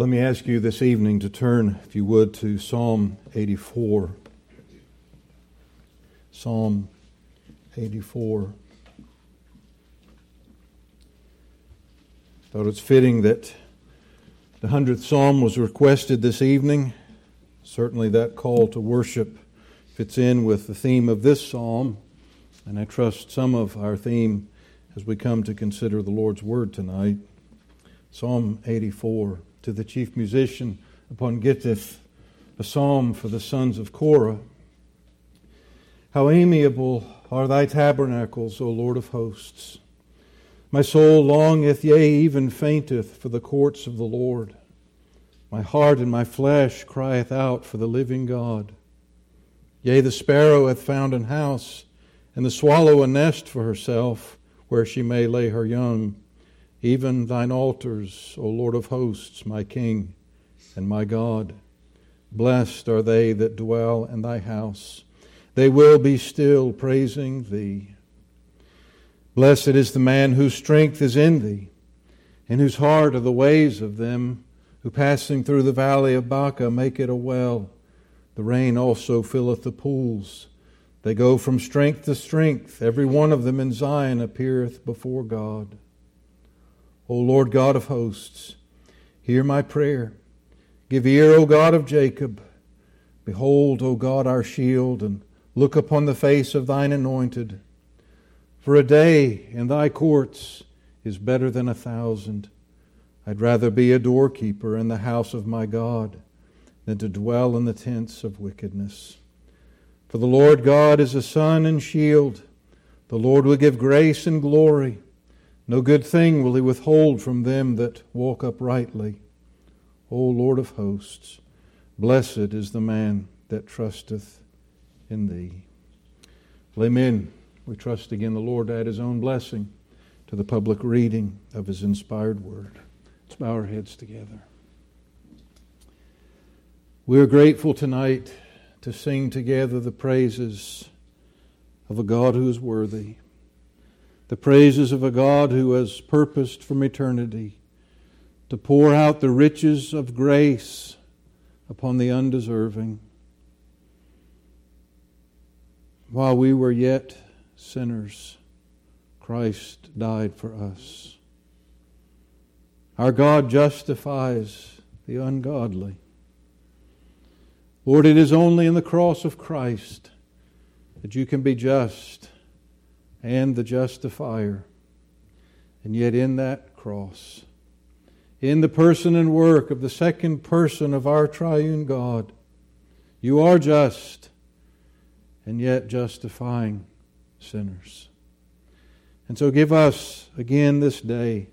Let me ask you this evening to turn, if you would, to Psalm 84. Psalm 84. Thought it's fitting that the 100th Psalm was requested this evening. Certainly, that call to worship fits in with the theme of this psalm, and I trust some of our theme as we come to consider the Lord's Word tonight. Psalm 84 to the chief musician upon Gittith, a psalm for the sons of Korah. How amiable are thy tabernacles, O Lord of hosts! My soul longeth, yea, even fainteth for the courts of the Lord. My heart and my flesh crieth out for the living God. Yea, the sparrow hath found an house, and the swallow a nest for herself, where she may lay her young. Even thine altars, O Lord of hosts, my King and my God. Blessed are they that dwell in thy house. They will be still praising thee. Blessed is the man whose strength is in thee, and whose heart are the ways of them who passing through the valley of Baca make it a well. The rain also filleth the pools. They go from strength to strength. Every one of them in Zion appeareth before God. O Lord God of hosts, hear my prayer. Give ear, O God of Jacob. Behold, O God, our shield, and look upon the face of thine anointed. For a day in thy courts is better than a thousand. I'd rather be a doorkeeper in the house of my God than to dwell in the tents of wickedness. For the Lord God is a sun and shield. The Lord will give grace and glory. No good thing will he withhold from them that walk uprightly. O Lord of hosts, blessed is the man that trusteth in thee. Amen. We trust again the Lord to add his own blessing to the public reading of his inspired word. Let's bow our heads together. We are grateful tonight to sing together the praises of a God who is worthy, the praises of a God who has purposed from eternity to pour out the riches of grace upon the undeserving. While we were yet sinners, Christ died for us. Our God justifies the ungodly. Lord, it is only in the cross of Christ that you can be just and the justifier. And yet, in that cross, in the person and work of the second person of our triune God, you are just and yet justifying sinners. And so give us again this day,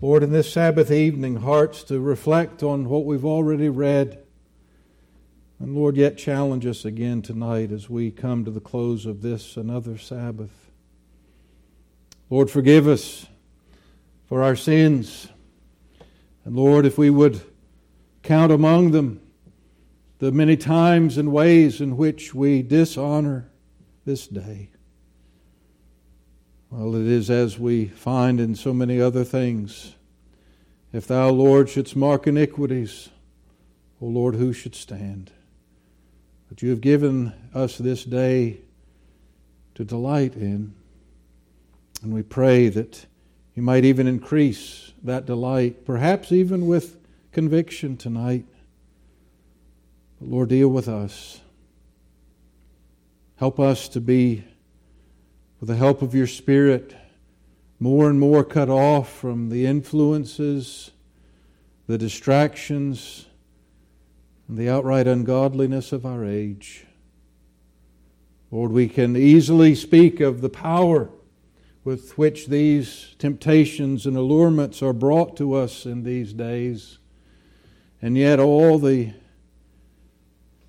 Lord, in this Sabbath evening, hearts to reflect on what we've already read. And Lord, yet challenge us again tonight as we come to the close of this another Sabbath. Lord, forgive us for our sins. And Lord, if we would count among them the many times and ways in which we dishonor this day. Well, it is as we find in so many other things. If thou, Lord, shouldst mark iniquities, O Lord, who should stand? But you have given us this day to delight in. And we pray that you might even increase that delight, perhaps even with conviction tonight. But Lord, deal with us. Help us to be with the help of your Spirit, more and more cut off from the influences, the distractions, and the outright ungodliness of our age. Lord, we can easily speak of the power with which these temptations and allurements are brought to us in these days, and yet all the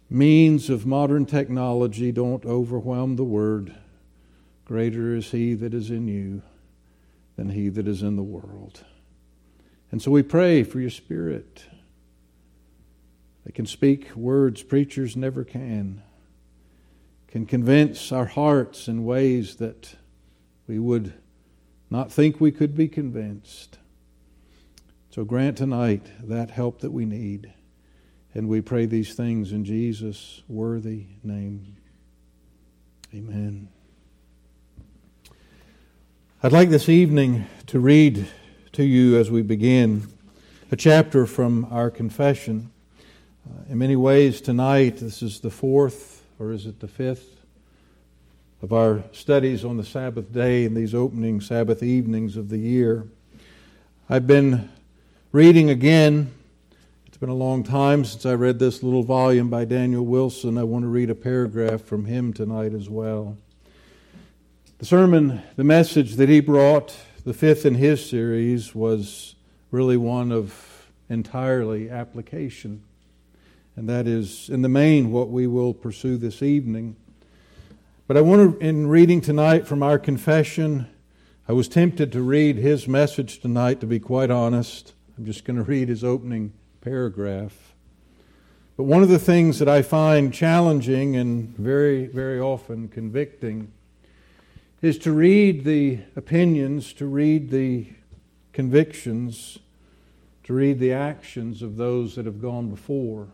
means of modern technology don't overwhelm the Word. Greater is he that is in you than he that is in the world. And so we pray for your Spirit. They can speak words preachers never can, can convince our hearts in ways that we would not think we could be convinced. So grant tonight that help that we need. And we pray these things in Jesus' worthy name. Amen. I'd like this evening to read to you as we begin a chapter from our confession. Uh, in many ways, tonight, this is the fourth, or is it the fifth, of our studies on the Sabbath day and these opening Sabbath evenings of the year. I've been reading again. It's been a long time since I read this little volume by Daniel Wilson. I want to read a paragraph from him tonight as well. The sermon, the message that he brought, the fifth in his series, was really one of entirely application. And that is, in the main, what we will pursue this evening. But I want to, in reading tonight from our confession, I was tempted to read his message tonight, to be quite honest. I'm just going to read his opening paragraph. But one of the things that I find challenging and very, very often convicting is to read the opinions, to read the convictions, to read the actions of those that have gone before,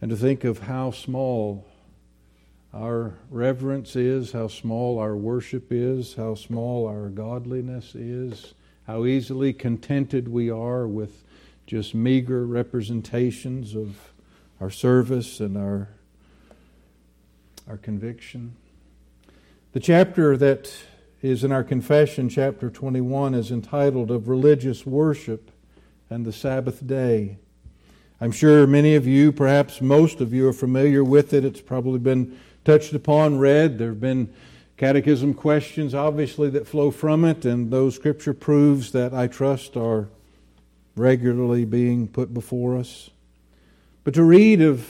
and to think of how small our reverence is, how small our worship is, how small our godliness is, how easily contented we are with just meager representations of our service and our, our conviction. The chapter that is in our confession, chapter 21, is entitled Of Religious Worship and the Sabbath Day. I'm sure many of you, perhaps most of you, are familiar with it. It's probably been touched upon, read. There have been catechism questions, obviously, that flow from it, and those scripture proves that I trust are regularly being put before us. But to read of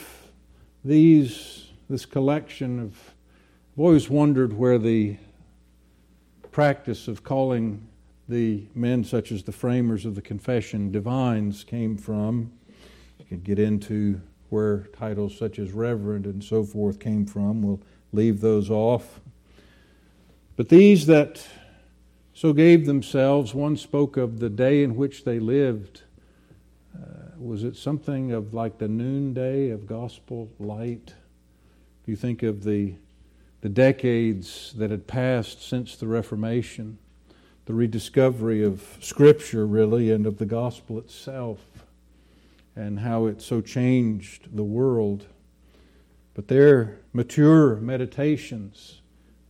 these, this collection of, I've always wondered where the practice of calling the men such as the framers of the confession divines came from. You could get into where titles such as reverend and so forth came from. We'll leave those off. But these that so gave themselves, one spoke of the day in which they lived. Uh, was it something of like the noonday of gospel light? If you think of the, the decades that had passed since the Reformation, the rediscovery of Scripture, really, and of the gospel itself and how it so changed the world. But their mature meditations,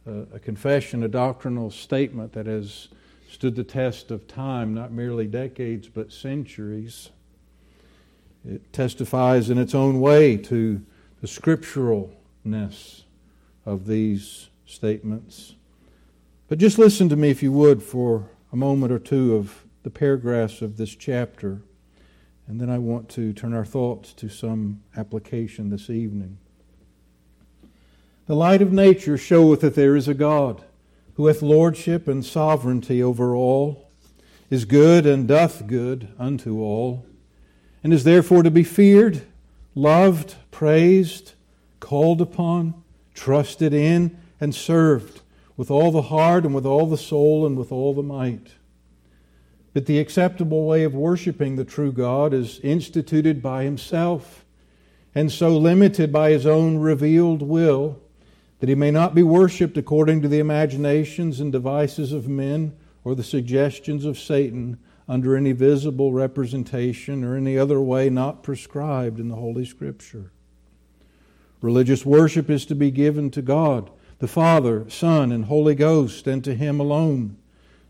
uh, a confession, a doctrinal statement that has stood the test of time, not merely decades, but centuries. It testifies in its own way to the scripturalness of these statements. But just listen to me, if you would, for a moment or two of the paragraphs of this chapter. And then I want to turn our thoughts to some application this evening. The light of nature showeth that there is a God, who hath lordship and sovereignty over all, is good and doth good unto all, and is therefore to be feared, loved, praised, called upon, trusted in, and served with all the heart and with all the soul and with all the might. But the acceptable way of worshiping the true God is instituted by Himself, and so limited by His own revealed will that He may not be worshiped according to the imaginations and devices of men or the suggestions of Satan under any visible representation or any other way not prescribed in the Holy Scripture. Religious worship is to be given to God, the Father, Son, and Holy Ghost, and to Him alone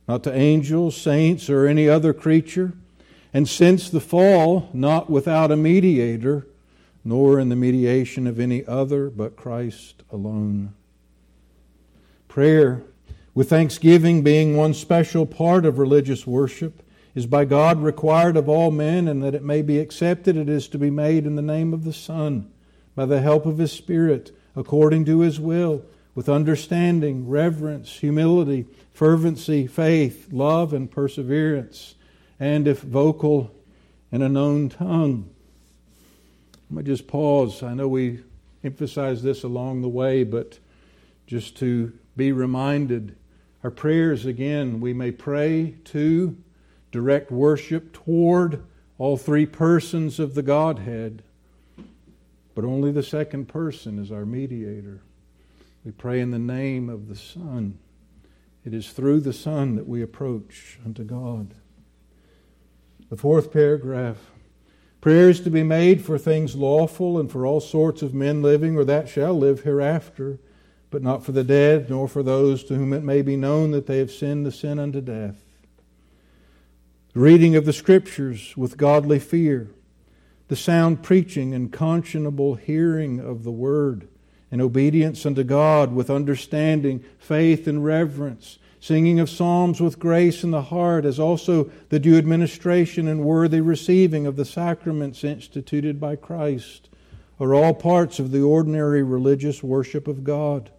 not to angels, saints, or any other creature. And since the fall, not without a mediator, nor in the mediation of any other but Christ alone. Prayer, with thanksgiving being one special part of religious worship, is by God required of all men, and that it may be accepted, it is to be made in the name of the Son, by the help of His Spirit, according to His will, with understanding, reverence, humility fervency, faith, love, and perseverance, and if vocal, in a known tongue. Let me just pause. I know we emphasize this along the way, but just to be reminded our prayers again, we may pray to, direct worship toward all three persons of the Godhead, but only the second person is our mediator. We pray in the name of the Son. It is through the Son that we approach unto God. The fourth paragraph prayers to be made for things lawful and for all sorts of men living or that shall live hereafter, but not for the dead, nor for those to whom it may be known that they have sinned the sin unto death. The reading of the Scriptures with godly fear, the sound preaching and conscionable hearing of the Word and obedience unto God with understanding, faith, and reverence, singing of psalms with grace in the heart, as also the due administration and worthy receiving of the sacraments instituted by Christ, are all parts of the ordinary religious worship of God.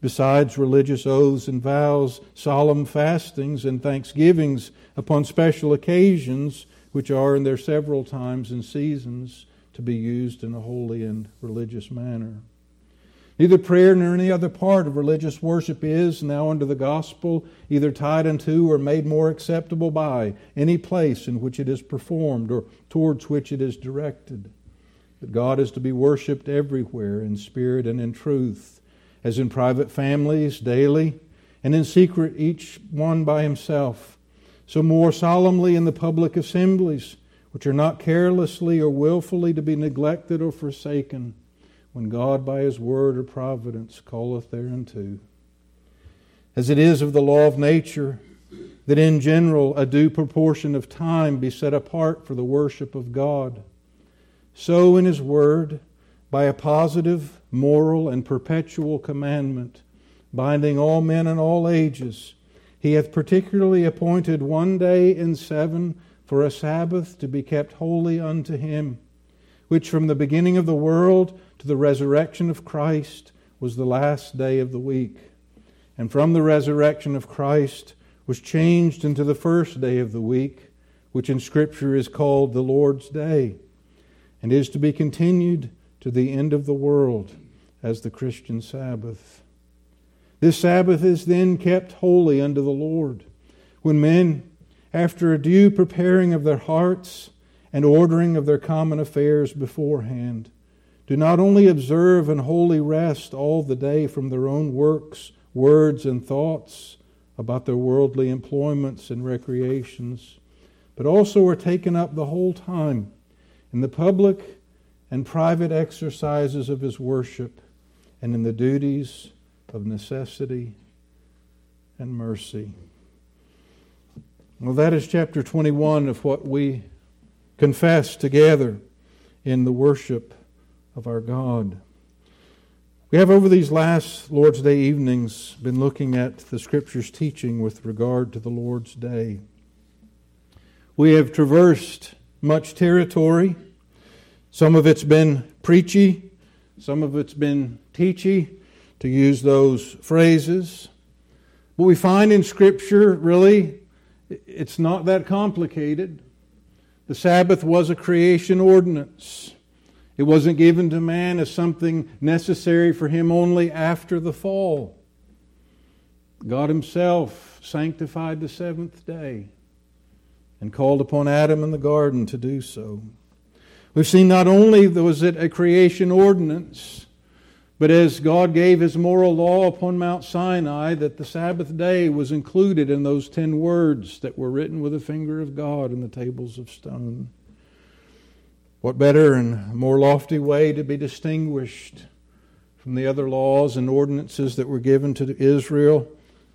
Besides religious oaths and vows, solemn fastings, and thanksgivings upon special occasions, which are in their several times and seasons to be used in a holy and religious manner. Neither prayer nor any other part of religious worship is, now under the gospel, either tied unto or made more acceptable by any place in which it is performed or towards which it is directed. But God is to be worshiped everywhere in spirit and in truth, as in private families daily, and in secret each one by himself. So more solemnly in the public assemblies, which are not carelessly or wilfully to be neglected or forsaken when God by his word or providence calleth thereunto. As it is of the law of nature, that in general a due proportion of time be set apart for the worship of God, so in his word, by a positive, moral, and perpetual commandment, binding all men in all ages, he hath particularly appointed one day in seven for a Sabbath to be kept holy unto him, which from the beginning of the world to the resurrection of Christ was the last day of the week. And from the resurrection of Christ was changed into the first day of the week, which in Scripture is called the Lord's Day, and is to be continued to the end of the world as the Christian Sabbath. This Sabbath is then kept holy unto the Lord, when men, after a due preparing of their hearts and ordering of their common affairs beforehand, do not only observe and wholly rest all the day from their own works, words, and thoughts about their worldly employments and recreations, but also are taken up the whole time in the public and private exercises of his worship and in the duties of necessity and mercy. Well, that is chapter 21 of what we confess together in the worship of our God. We have, over these last Lord's Day evenings, been looking at the Scripture's teaching with regard to the Lord's Day. We have traversed much territory. Some of it's been preachy, some of it's been teachy, to use those phrases. But we find in Scripture, really, it's not that complicated. The Sabbath was a creation ordinance. It wasn't given to man as something necessary for him only after the fall. God Himself sanctified the seventh day and called upon Adam in the garden to do so. We've seen not only was it a creation ordinance, but as God gave His moral law upon Mount Sinai, that the Sabbath day was included in those ten words that were written with the finger of God in the tables of stone. What better and more lofty way to be distinguished from the other laws and ordinances that were given to Israel,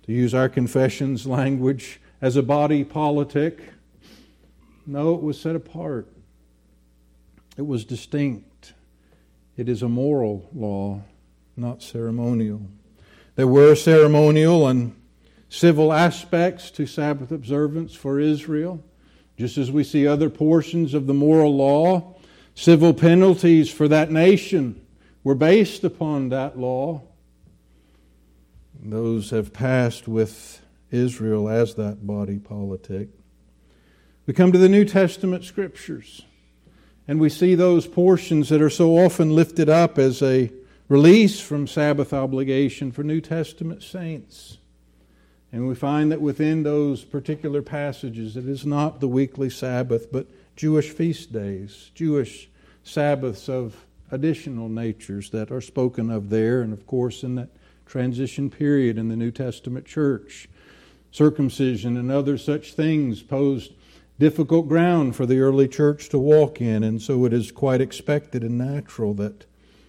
to use our confession's language, as a body politic? No, it was set apart. It was distinct. It is a moral law, not ceremonial. There were ceremonial and civil aspects to Sabbath observance for Israel, just as we see other portions of the moral law Civil penalties for that nation were based upon that law. Those have passed with Israel as that body politic. We come to the New Testament scriptures, and we see those portions that are so often lifted up as a release from Sabbath obligation for New Testament saints. And we find that within those particular passages, it is not the weekly Sabbath, but Jewish feast days, Jewish Sabbaths of additional natures that are spoken of there, and of course in that transition period in the New Testament church. Circumcision and other such things posed difficult ground for the early church to walk in, and so it is quite expected and natural that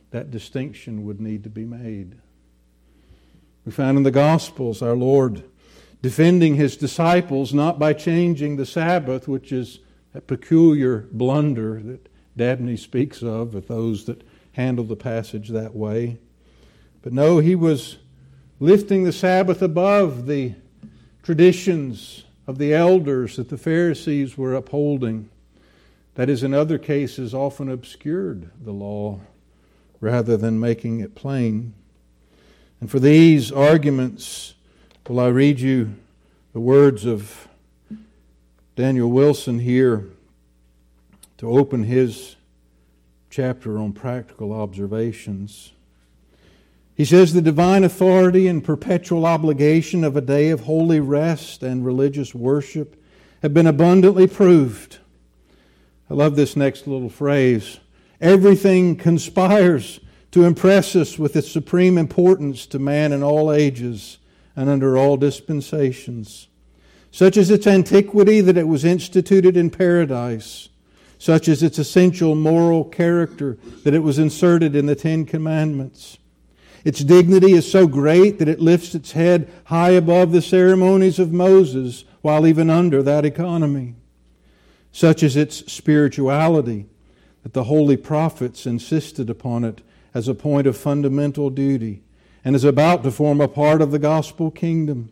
that distinction would need to be made. We find in the Gospels our Lord defending his disciples not by changing the Sabbath, which is a peculiar blunder that Dabney speaks of with those that handle the passage that way. But no, he was lifting the Sabbath above the traditions of the elders that the Pharisees were upholding. That is, in other cases, often obscured the law rather than making it plain. And for these arguments, Will I read you the words of Daniel Wilson here to open his chapter on practical observations? He says the divine authority and perpetual obligation of a day of holy rest and religious worship have been abundantly proved. I love this next little phrase. Everything conspires to impress us with its supreme importance to man in all ages and under all dispensations. Such is its antiquity that it was instituted in paradise. Such is its essential moral character that it was inserted in the Ten Commandments. Its dignity is so great that it lifts its head high above the ceremonies of Moses, while even under that economy. Such is its spirituality that the holy prophets insisted upon it as a point of fundamental duty and is about to form a part of the gospel kingdom.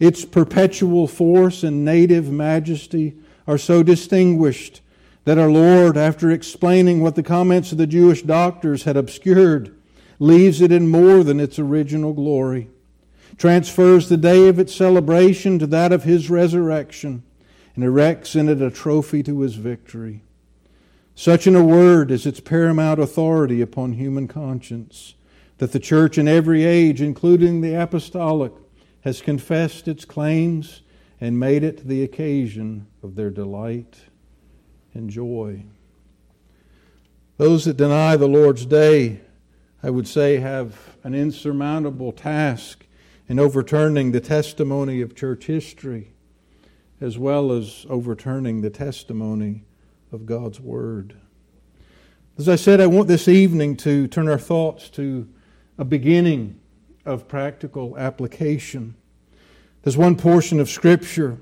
Its perpetual force and native majesty are so distinguished that our Lord, after explaining what the comments of the Jewish doctors had obscured, leaves it in more than its original glory, transfers the day of its celebration to that of his resurrection, and erects in it a trophy to his victory. Such in a word is its paramount authority upon human conscience that the church in every age, including the apostolic, has confessed its claims and made it the occasion of their delight and joy. Those that deny the Lord's day, I would say, have an insurmountable task in overturning the testimony of church history, as well as overturning the testimony of God's Word. As I said, I want this evening to turn our thoughts to a beginning of practical application. There's one portion of Scripture,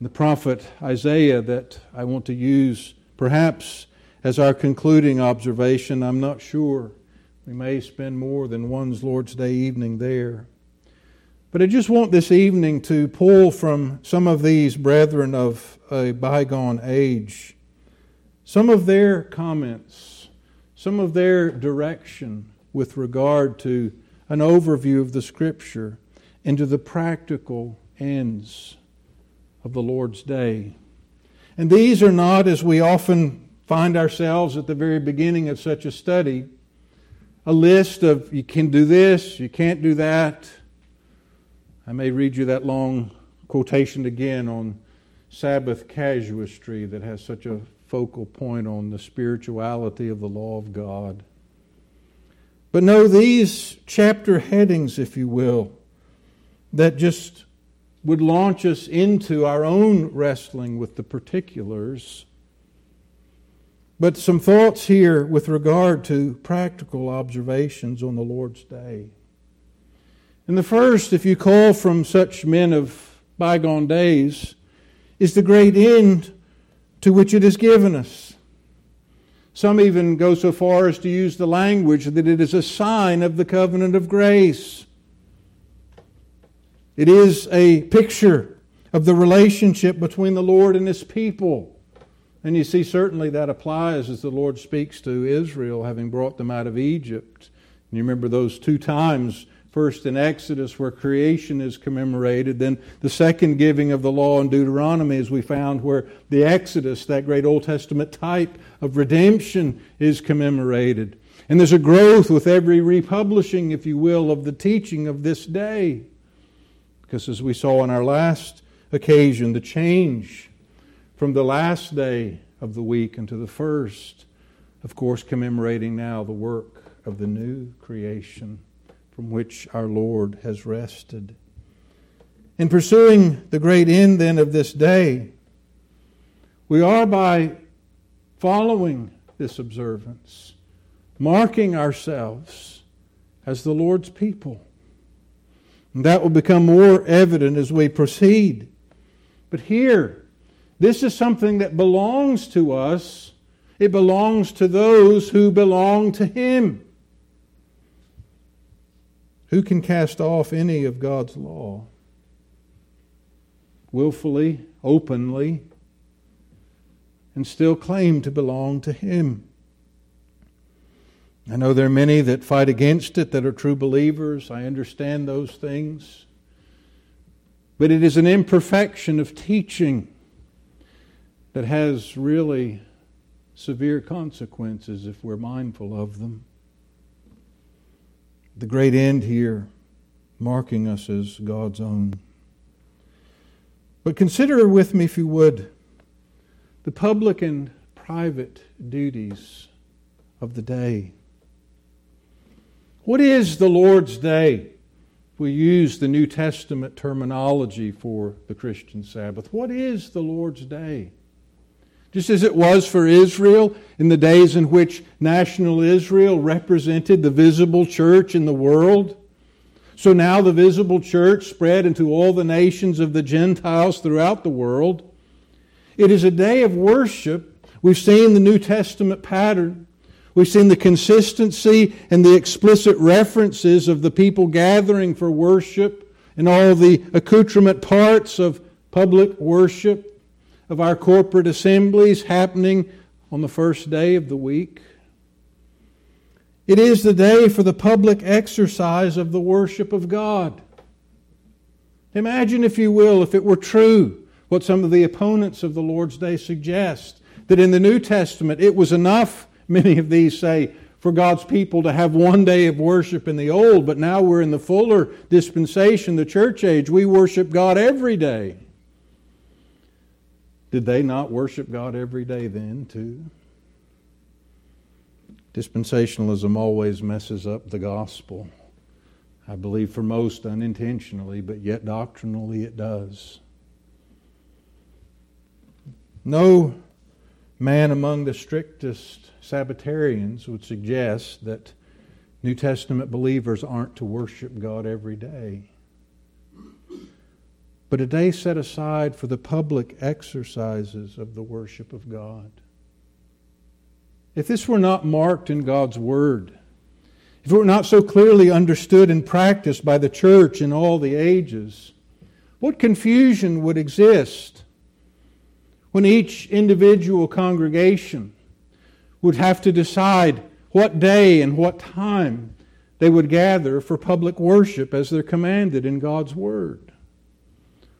the prophet Isaiah, that I want to use perhaps as our concluding observation. I'm not sure. We may spend more than one's Lord's Day evening there. But I just want this evening to pull from some of these brethren of a bygone age some of their comments, some of their direction with regard to an overview of the Scripture into the practical ends of the Lord's day. And these are not, as we often find ourselves at the very beginning of such a study, a list of you can do this, you can't do that. I may read you that long quotation again on Sabbath casuistry that has such a focal point on the spirituality of the law of God. But no, these chapter headings, if you will, that just would launch us into our own wrestling with the particulars. But some thoughts here with regard to practical observations on the Lord's day. And the first, if you call from such men of bygone days, is the great end to which it is given us. Some even go so far as to use the language that it is a sign of the covenant of grace. It is a picture of the relationship between the Lord and His people. And you see, certainly that applies as the Lord speaks to Israel, having brought them out of Egypt. And you remember those two times First in Exodus, where creation is commemorated. Then the second giving of the law in Deuteronomy, as we found, where the Exodus, that great Old Testament type of redemption, is commemorated. And there's a growth with every republishing, if you will, of the teaching of this day. Because as we saw on our last occasion, the change from the last day of the week into the first, of course, commemorating now the work of the new creation from which our Lord has rested. In pursuing the great end then of this day, we are by following this observance, marking ourselves as the Lord's people. And that will become more evident as we proceed. But here, this is something that belongs to us. It belongs to those who belong to Him. Who can cast off any of God's law? Willfully, openly, and still claim to belong to Him. I know there are many that fight against it that are true believers. I understand those things. But it is an imperfection of teaching that has really severe consequences if we're mindful of them the great end here, marking us as God's own. But consider with me, if you would, the public and private duties of the day. What is the Lord's Day? If We use the New Testament terminology for the Christian Sabbath. What is the Lord's Day? Just as it was for Israel in the days in which national Israel represented the visible church in the world. So now the visible church spread into all the nations of the Gentiles throughout the world. It is a day of worship. We've seen the New Testament pattern. We've seen the consistency and the explicit references of the people gathering for worship and all the accoutrement parts of public worship of our corporate assemblies happening on the first day of the week. It is the day for the public exercise of the worship of God. Imagine, if you will, if it were true what some of the opponents of the Lord's Day suggest that in the New Testament it was enough, many of these say, for God's people to have one day of worship in the old, but now we're in the fuller dispensation, the church age. We worship God every day. Did they not worship God every day then, too? Dispensationalism always messes up the gospel. I believe for most unintentionally, but yet doctrinally it does. No man among the strictest Sabbatarians would suggest that New Testament believers aren't to worship God every day but a day set aside for the public exercises of the worship of God. If this were not marked in God's Word, if it were not so clearly understood and practiced by the church in all the ages, what confusion would exist when each individual congregation would have to decide what day and what time they would gather for public worship as they're commanded in God's Word?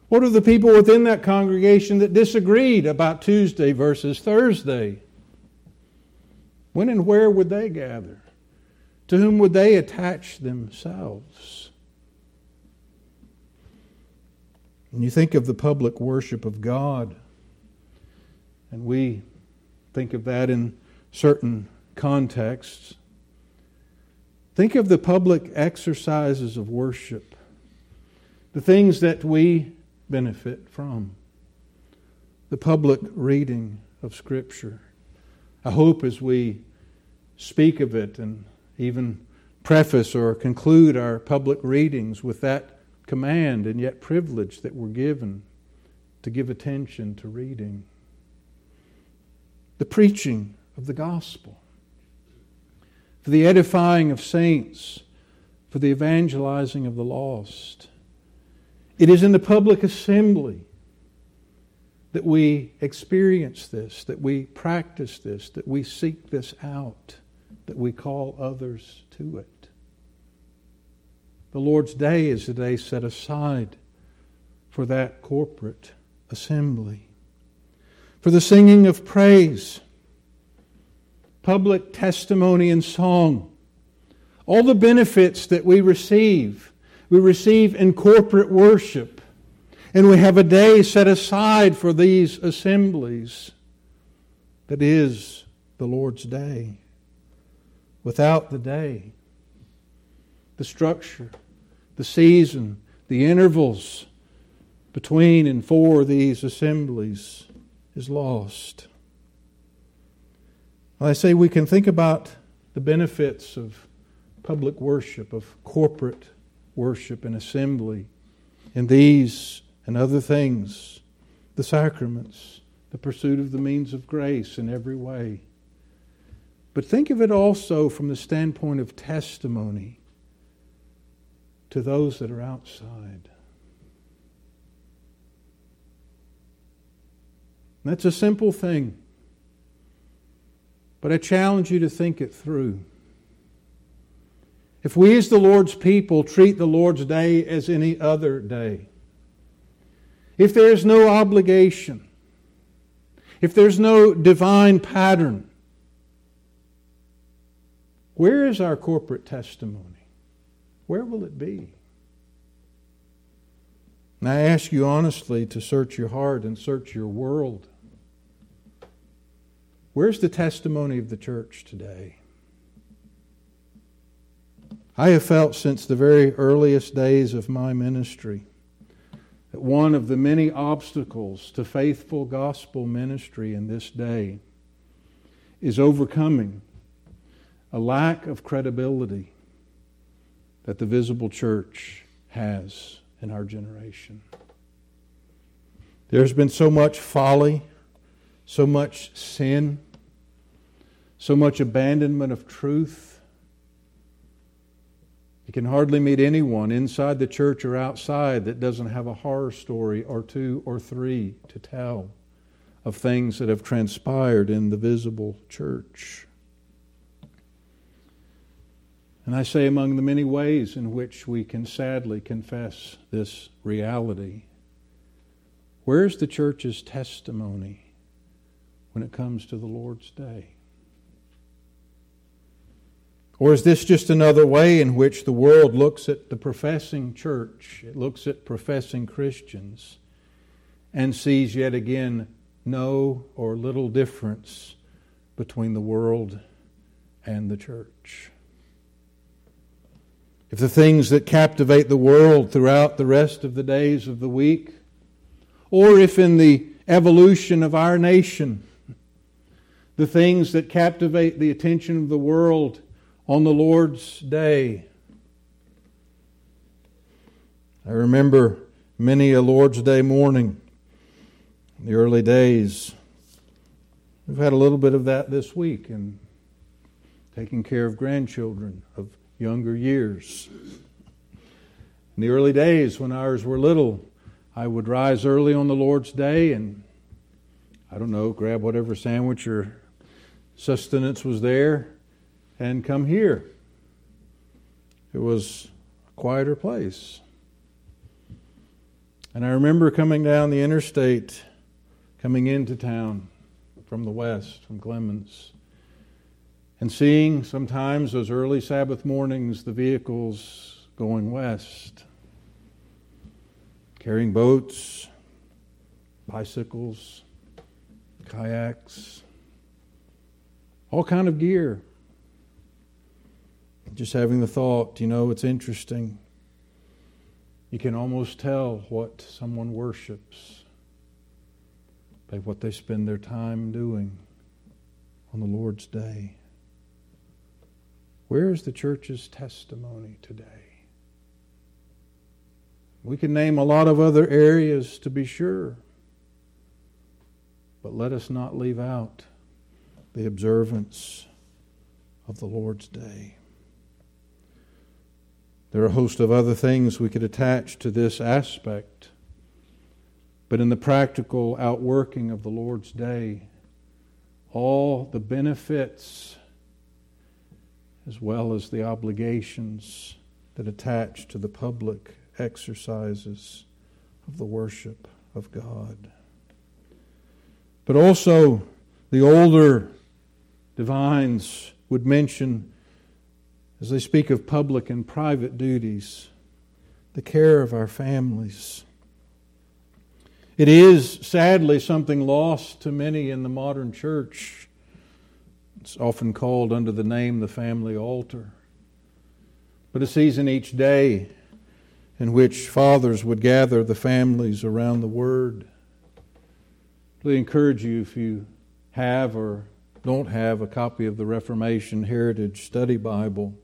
What of the people within that congregation that disagreed about Tuesday versus Thursday? When and where would they gather? To whom would they attach themselves? When you think of the public worship of God, and we think of that in certain contexts, think of the public exercises of worship, the things that we benefit from. The public reading of Scripture. I hope as we speak of it and even preface or conclude our public readings with that command and yet privilege that we're given to give attention to reading. The preaching of the gospel, for the edifying of saints, for the evangelizing of the lost. It is in the public assembly that we experience this, that we practice this, that we seek this out, that we call others to it. The Lord's Day is a day set aside for that corporate assembly, for the singing of praise, public testimony and song, all the benefits that we receive we receive in corporate worship. And we have a day set aside for these assemblies that is the Lord's day. Without the day, the structure, the season, the intervals between and for these assemblies is lost. I say we can think about the benefits of public worship, of corporate worship and assembly, and these and other things, the sacraments, the pursuit of the means of grace in every way. But think of it also from the standpoint of testimony to those that are outside. That's a simple thing. But I challenge you to think it through. If we, as the Lord's people, treat the Lord's day as any other day, if there is no obligation, if there's no divine pattern, where is our corporate testimony? Where will it be? And I ask you honestly to search your heart and search your world. Where's the testimony of the church today? I have felt since the very earliest days of my ministry that one of the many obstacles to faithful gospel ministry in this day is overcoming a lack of credibility that the visible church has in our generation. There's been so much folly so much sin, so much abandonment of truth. You can hardly meet anyone inside the church or outside that doesn't have a horror story or two or three to tell of things that have transpired in the visible church. And I say, among the many ways in which we can sadly confess this reality, where's the church's testimony when it comes to the Lord's day? Or is this just another way in which the world looks at the professing church, it looks at professing Christians, and sees yet again no or little difference between the world and the church? If the things that captivate the world throughout the rest of the days of the week, or if in the evolution of our nation, the things that captivate the attention of the world on the Lord's day. I remember many a Lord's Day morning in the early days. We've had a little bit of that this week in taking care of grandchildren of younger years. In the early days, when ours were little, I would rise early on the Lord's Day and, I don't know, grab whatever sandwich or sustenance was there, and come here. It was a quieter place. And I remember coming down the interstate, coming into town from the west, from Clemens, and seeing sometimes those early Sabbath mornings the vehicles going west, carrying boats, bicycles, kayaks, all kind of gear. Just having the thought, you know, it's interesting. You can almost tell what someone worships by what they spend their time doing on the Lord's day. Where is the church's testimony today? We can name a lot of other areas to be sure, but let us not leave out the observance of the Lord's day. There are a host of other things we could attach to this aspect, but in the practical outworking of the Lord's day, all the benefits as well as the obligations that attach to the public exercises of the worship of God. But also the older divines would mention, as they speak of public and private duties, the care of our families. It is sadly something lost to many in the modern church. It's often called under the name the family altar. But a season each day in which fathers would gather the families around the Word. Really encourage you if you have or don't have a copy of the Reformation Heritage Study Bible,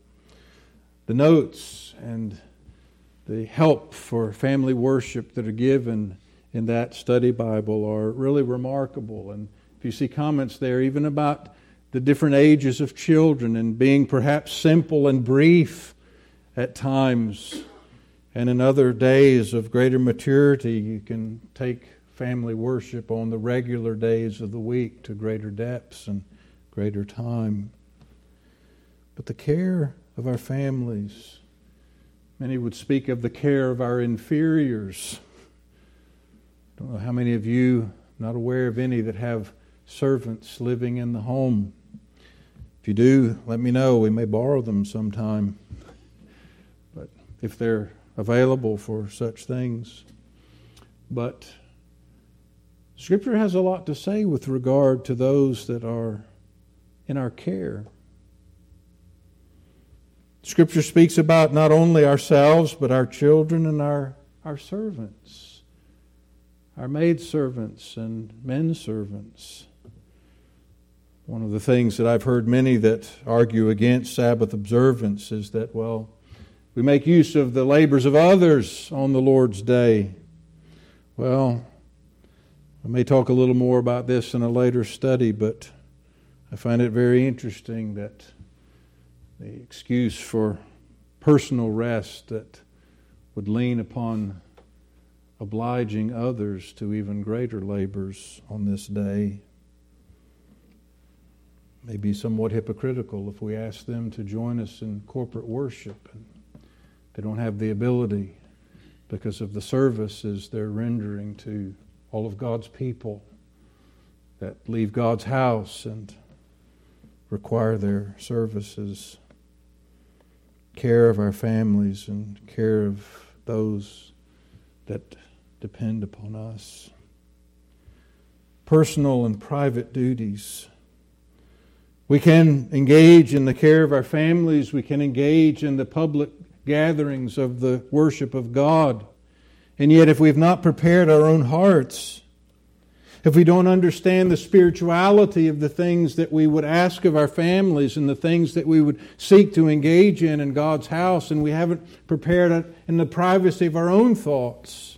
the notes and the help for family worship that are given in that study Bible are really remarkable. And if you see comments there, even about the different ages of children and being perhaps simple and brief at times, and in other days of greater maturity, you can take family worship on the regular days of the week to greater depths and greater time. But the care of our families, many would speak of the care of our inferiors. I don't know how many of you, not aware of any, that have servants living in the home. If you do, let me know. We may borrow them sometime. But if they're available for such things. But Scripture has a lot to say with regard to those that are in our care. Scripture speaks about not only ourselves, but our children and our, our servants, our maid servants and men servants. One of the things that I've heard many that argue against Sabbath observance is that, well, we make use of the labors of others on the Lord's day. Well, I may talk a little more about this in a later study, but I find it very interesting that the excuse for personal rest that would lean upon obliging others to even greater labors on this day may be somewhat hypocritical if we ask them to join us in corporate worship and they don't have the ability because of the services they're rendering to all of God's people that leave God's house and require their services, care of our families, and care of those that depend upon us. Personal and private duties. We can engage in the care of our families. We can engage in the public gatherings of the worship of God. And yet, if we've not prepared our own hearts, if we don't understand the spirituality of the things that we would ask of our families and the things that we would seek to engage in in God's house, and we haven't prepared it in the privacy of our own thoughts,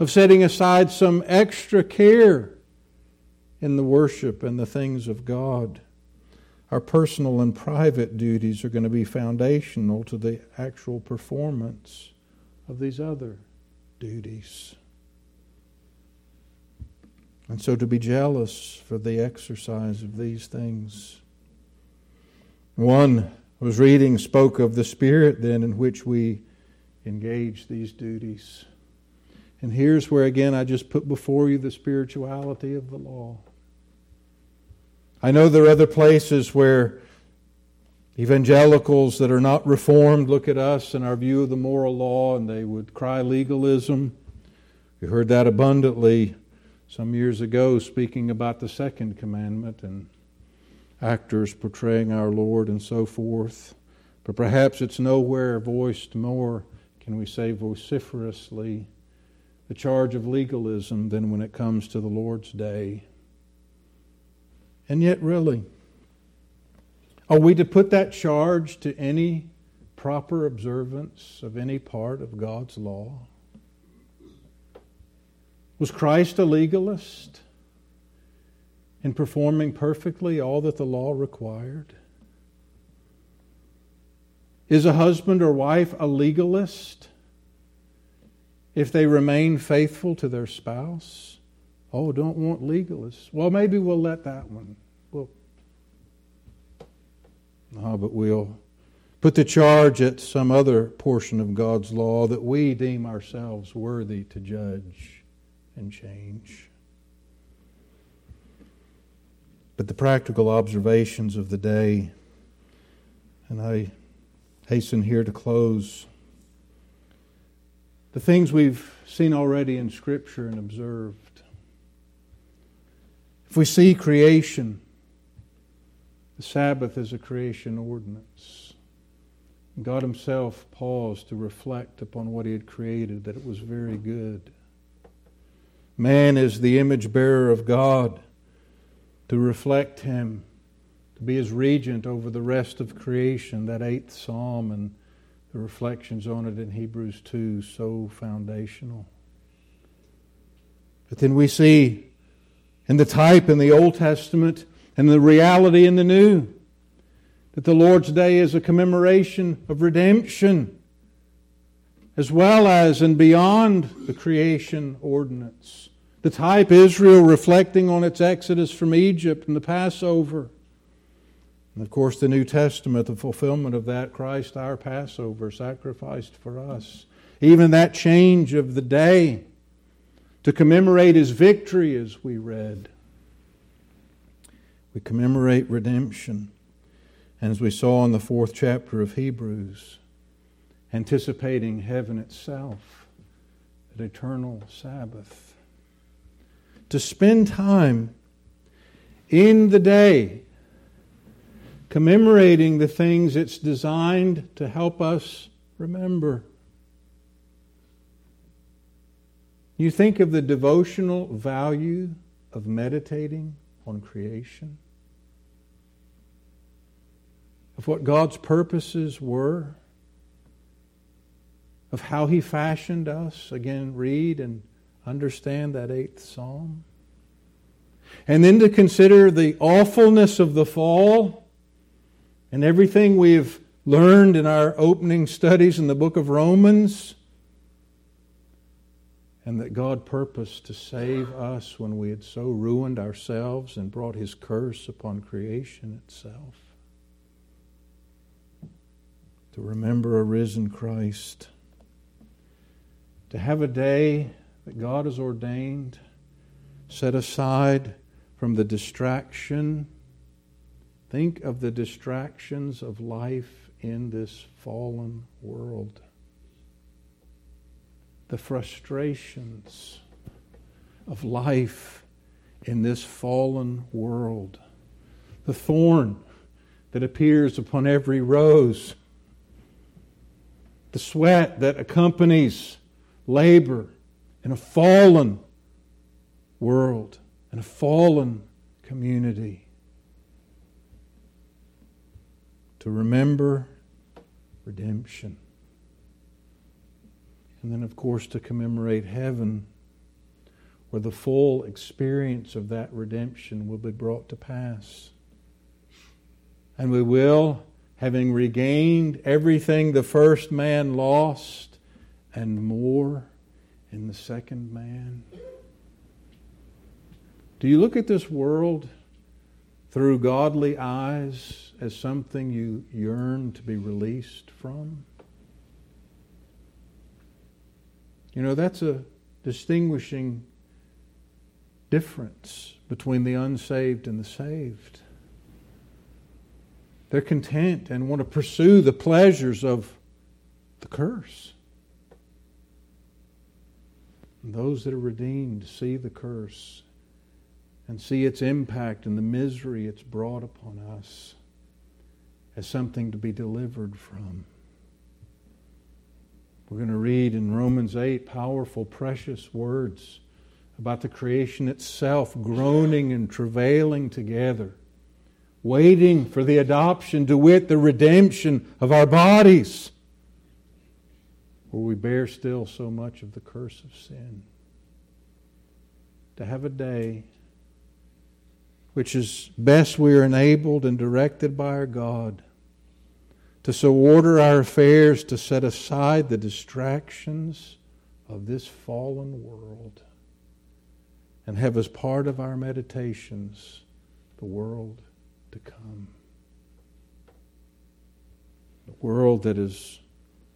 of setting aside some extra care in the worship and the things of God, our personal and private duties are going to be foundational to the actual performance of these other duties. And so to be jealous for the exercise of these things. One was reading spoke of the spirit then in which we engage these duties. And here's where again I just put before you the spirituality of the law. I know there are other places where Evangelicals that are not reformed look at us and our view of the moral law and they would cry legalism. We heard that abundantly some years ago speaking about the second commandment and actors portraying our Lord and so forth. But perhaps it's nowhere voiced more, can we say vociferously, the charge of legalism than when it comes to the Lord's day. And yet, really, are we to put that charge to any proper observance of any part of God's law? Was Christ a legalist in performing perfectly all that the law required? Is a husband or wife a legalist if they remain faithful to their spouse? Oh, don't want legalists. Well, maybe we'll let that one. No, but we'll put the charge at some other portion of God's law that we deem ourselves worthy to judge and change. But the practical observations of the day, and I hasten here to close. the things we've seen already in Scripture and observed. If we see creation, the Sabbath is a creation ordinance. God Himself paused to reflect upon what He had created, that it was very good. Man is the image bearer of God to reflect Him, to be His regent over the rest of creation, that eighth psalm and the reflections on it in Hebrews 2, so foundational. But then we see in the type in the Old Testament and the reality in the New that the Lord's Day is a commemoration of redemption as well as and beyond the creation ordinance. The type Israel reflecting on its exodus from Egypt and the Passover. And of course, the New Testament, the fulfillment of that, Christ, our Passover, sacrificed for us. Even that change of the day to commemorate his victory, as we read. We commemorate redemption. And as we saw in the fourth chapter of Hebrews, anticipating heaven itself, an eternal Sabbath to spend time in the day commemorating the things it's designed to help us remember. You think of the devotional value of meditating on creation, of what God's purposes were, of how He fashioned us. Again, read and understand that eighth psalm. And then to consider the awfulness of the fall and everything we've learned in our opening studies in the book of Romans. And that God purposed to save us when we had so ruined ourselves and brought his curse upon creation itself. To remember a risen Christ. To have a day that God has ordained, set aside from the distraction. Think of the distractions of life in this fallen world. The frustrations of life in this fallen world. The thorn that appears upon every rose. The sweat that accompanies labor in a fallen world, in a fallen community. To remember redemption. And then, of course, to commemorate heaven, where the full experience of that redemption will be brought to pass. And we will, having regained everything the first man lost and more, in the second man? Do you look at this world through godly eyes as something you yearn to be released from? You know, that's a distinguishing difference between the unsaved and the saved. They're content and want to pursue the pleasures of the curse. And those that are redeemed see the curse and see its impact and the misery it's brought upon us as something to be delivered from. We're going to read in Romans 8 powerful, precious words about the creation itself groaning and travailing together, waiting for the adoption, to wit, the redemption of our bodies where we bear still so much of the curse of sin. To have a day which is best we are enabled and directed by our God to so order our affairs to set aside the distractions of this fallen world and have as part of our meditations the world to come. The world that has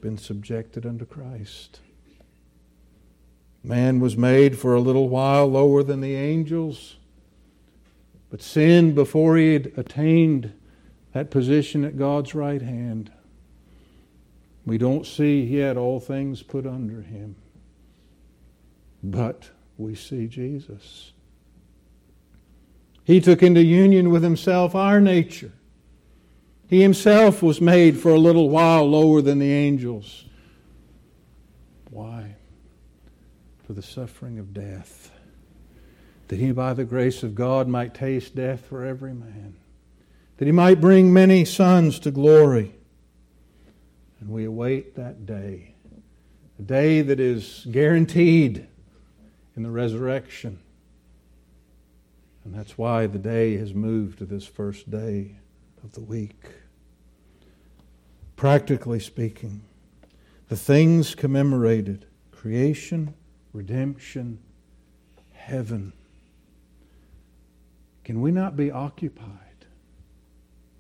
been subjected unto Christ. Man was made for a little while lower than the angels, but sinned before he had attained that position at God's right hand. We don't see yet all things put under him. but we see Jesus. He took into union with himself our nature. He himself was made for a little while lower than the angels. Why? For the suffering of death. That he, by the grace of God, might taste death for every man. That he might bring many sons to glory. And we await that day. A day that is guaranteed in the resurrection. And that's why the day has moved to this first day of the week. Practically speaking, the things commemorated creation, redemption, heaven. Can we not be occupied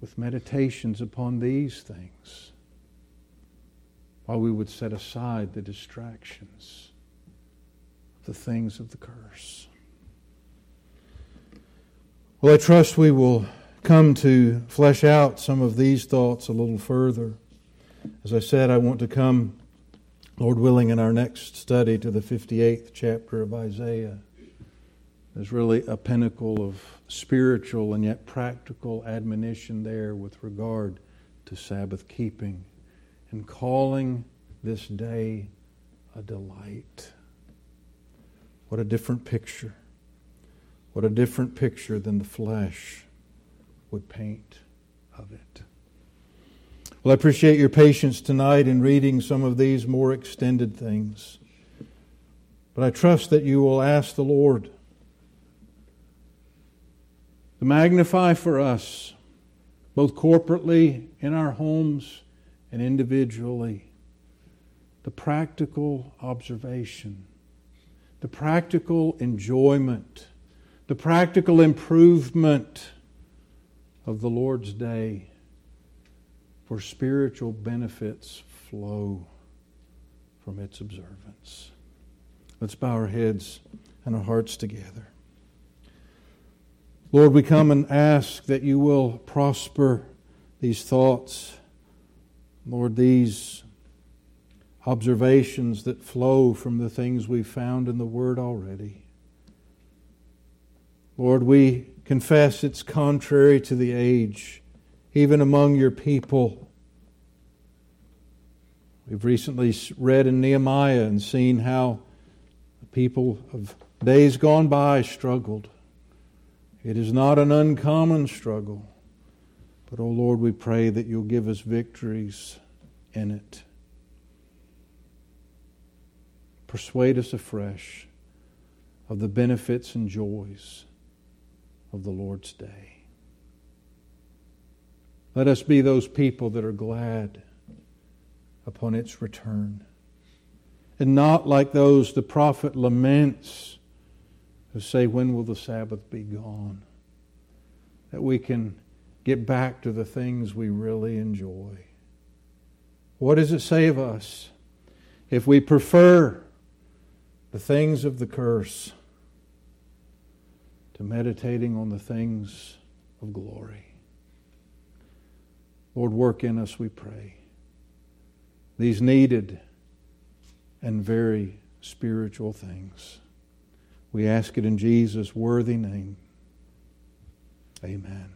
with meditations upon these things while we would set aside the distractions the things of the curse? Well, I trust we will come to flesh out some of these thoughts a little further. As I said, I want to come, Lord willing, in our next study to the 58th chapter of Isaiah. There's really a pinnacle of spiritual and yet practical admonition there with regard to Sabbath keeping and calling this day a delight. What a different picture what a different picture than the flesh would paint of it. Well, I appreciate your patience tonight in reading some of these more extended things. But I trust that you will ask the Lord to magnify for us, both corporately in our homes and individually, the practical observation, the practical enjoyment the practical improvement of the Lord's day, for spiritual benefits flow from its observance. Let's bow our heads and our hearts together. Lord, we come and ask that you will prosper these thoughts. Lord, these observations that flow from the things we've found in the Word already. Lord, we confess it's contrary to the age, even among your people. We've recently read in Nehemiah and seen how the people of days gone by struggled. It is not an uncommon struggle, but, oh Lord, we pray that you'll give us victories in it. Persuade us afresh of the benefits and joys of the Lord's day. Let us be those people that are glad upon its return. And not like those the prophet laments who say, When will the Sabbath be gone? That we can get back to the things we really enjoy. What does it say of us if we prefer the things of the curse? to meditating on the things of glory. Lord, work in us, we pray. These needed and very spiritual things. We ask it in Jesus' worthy name. Amen.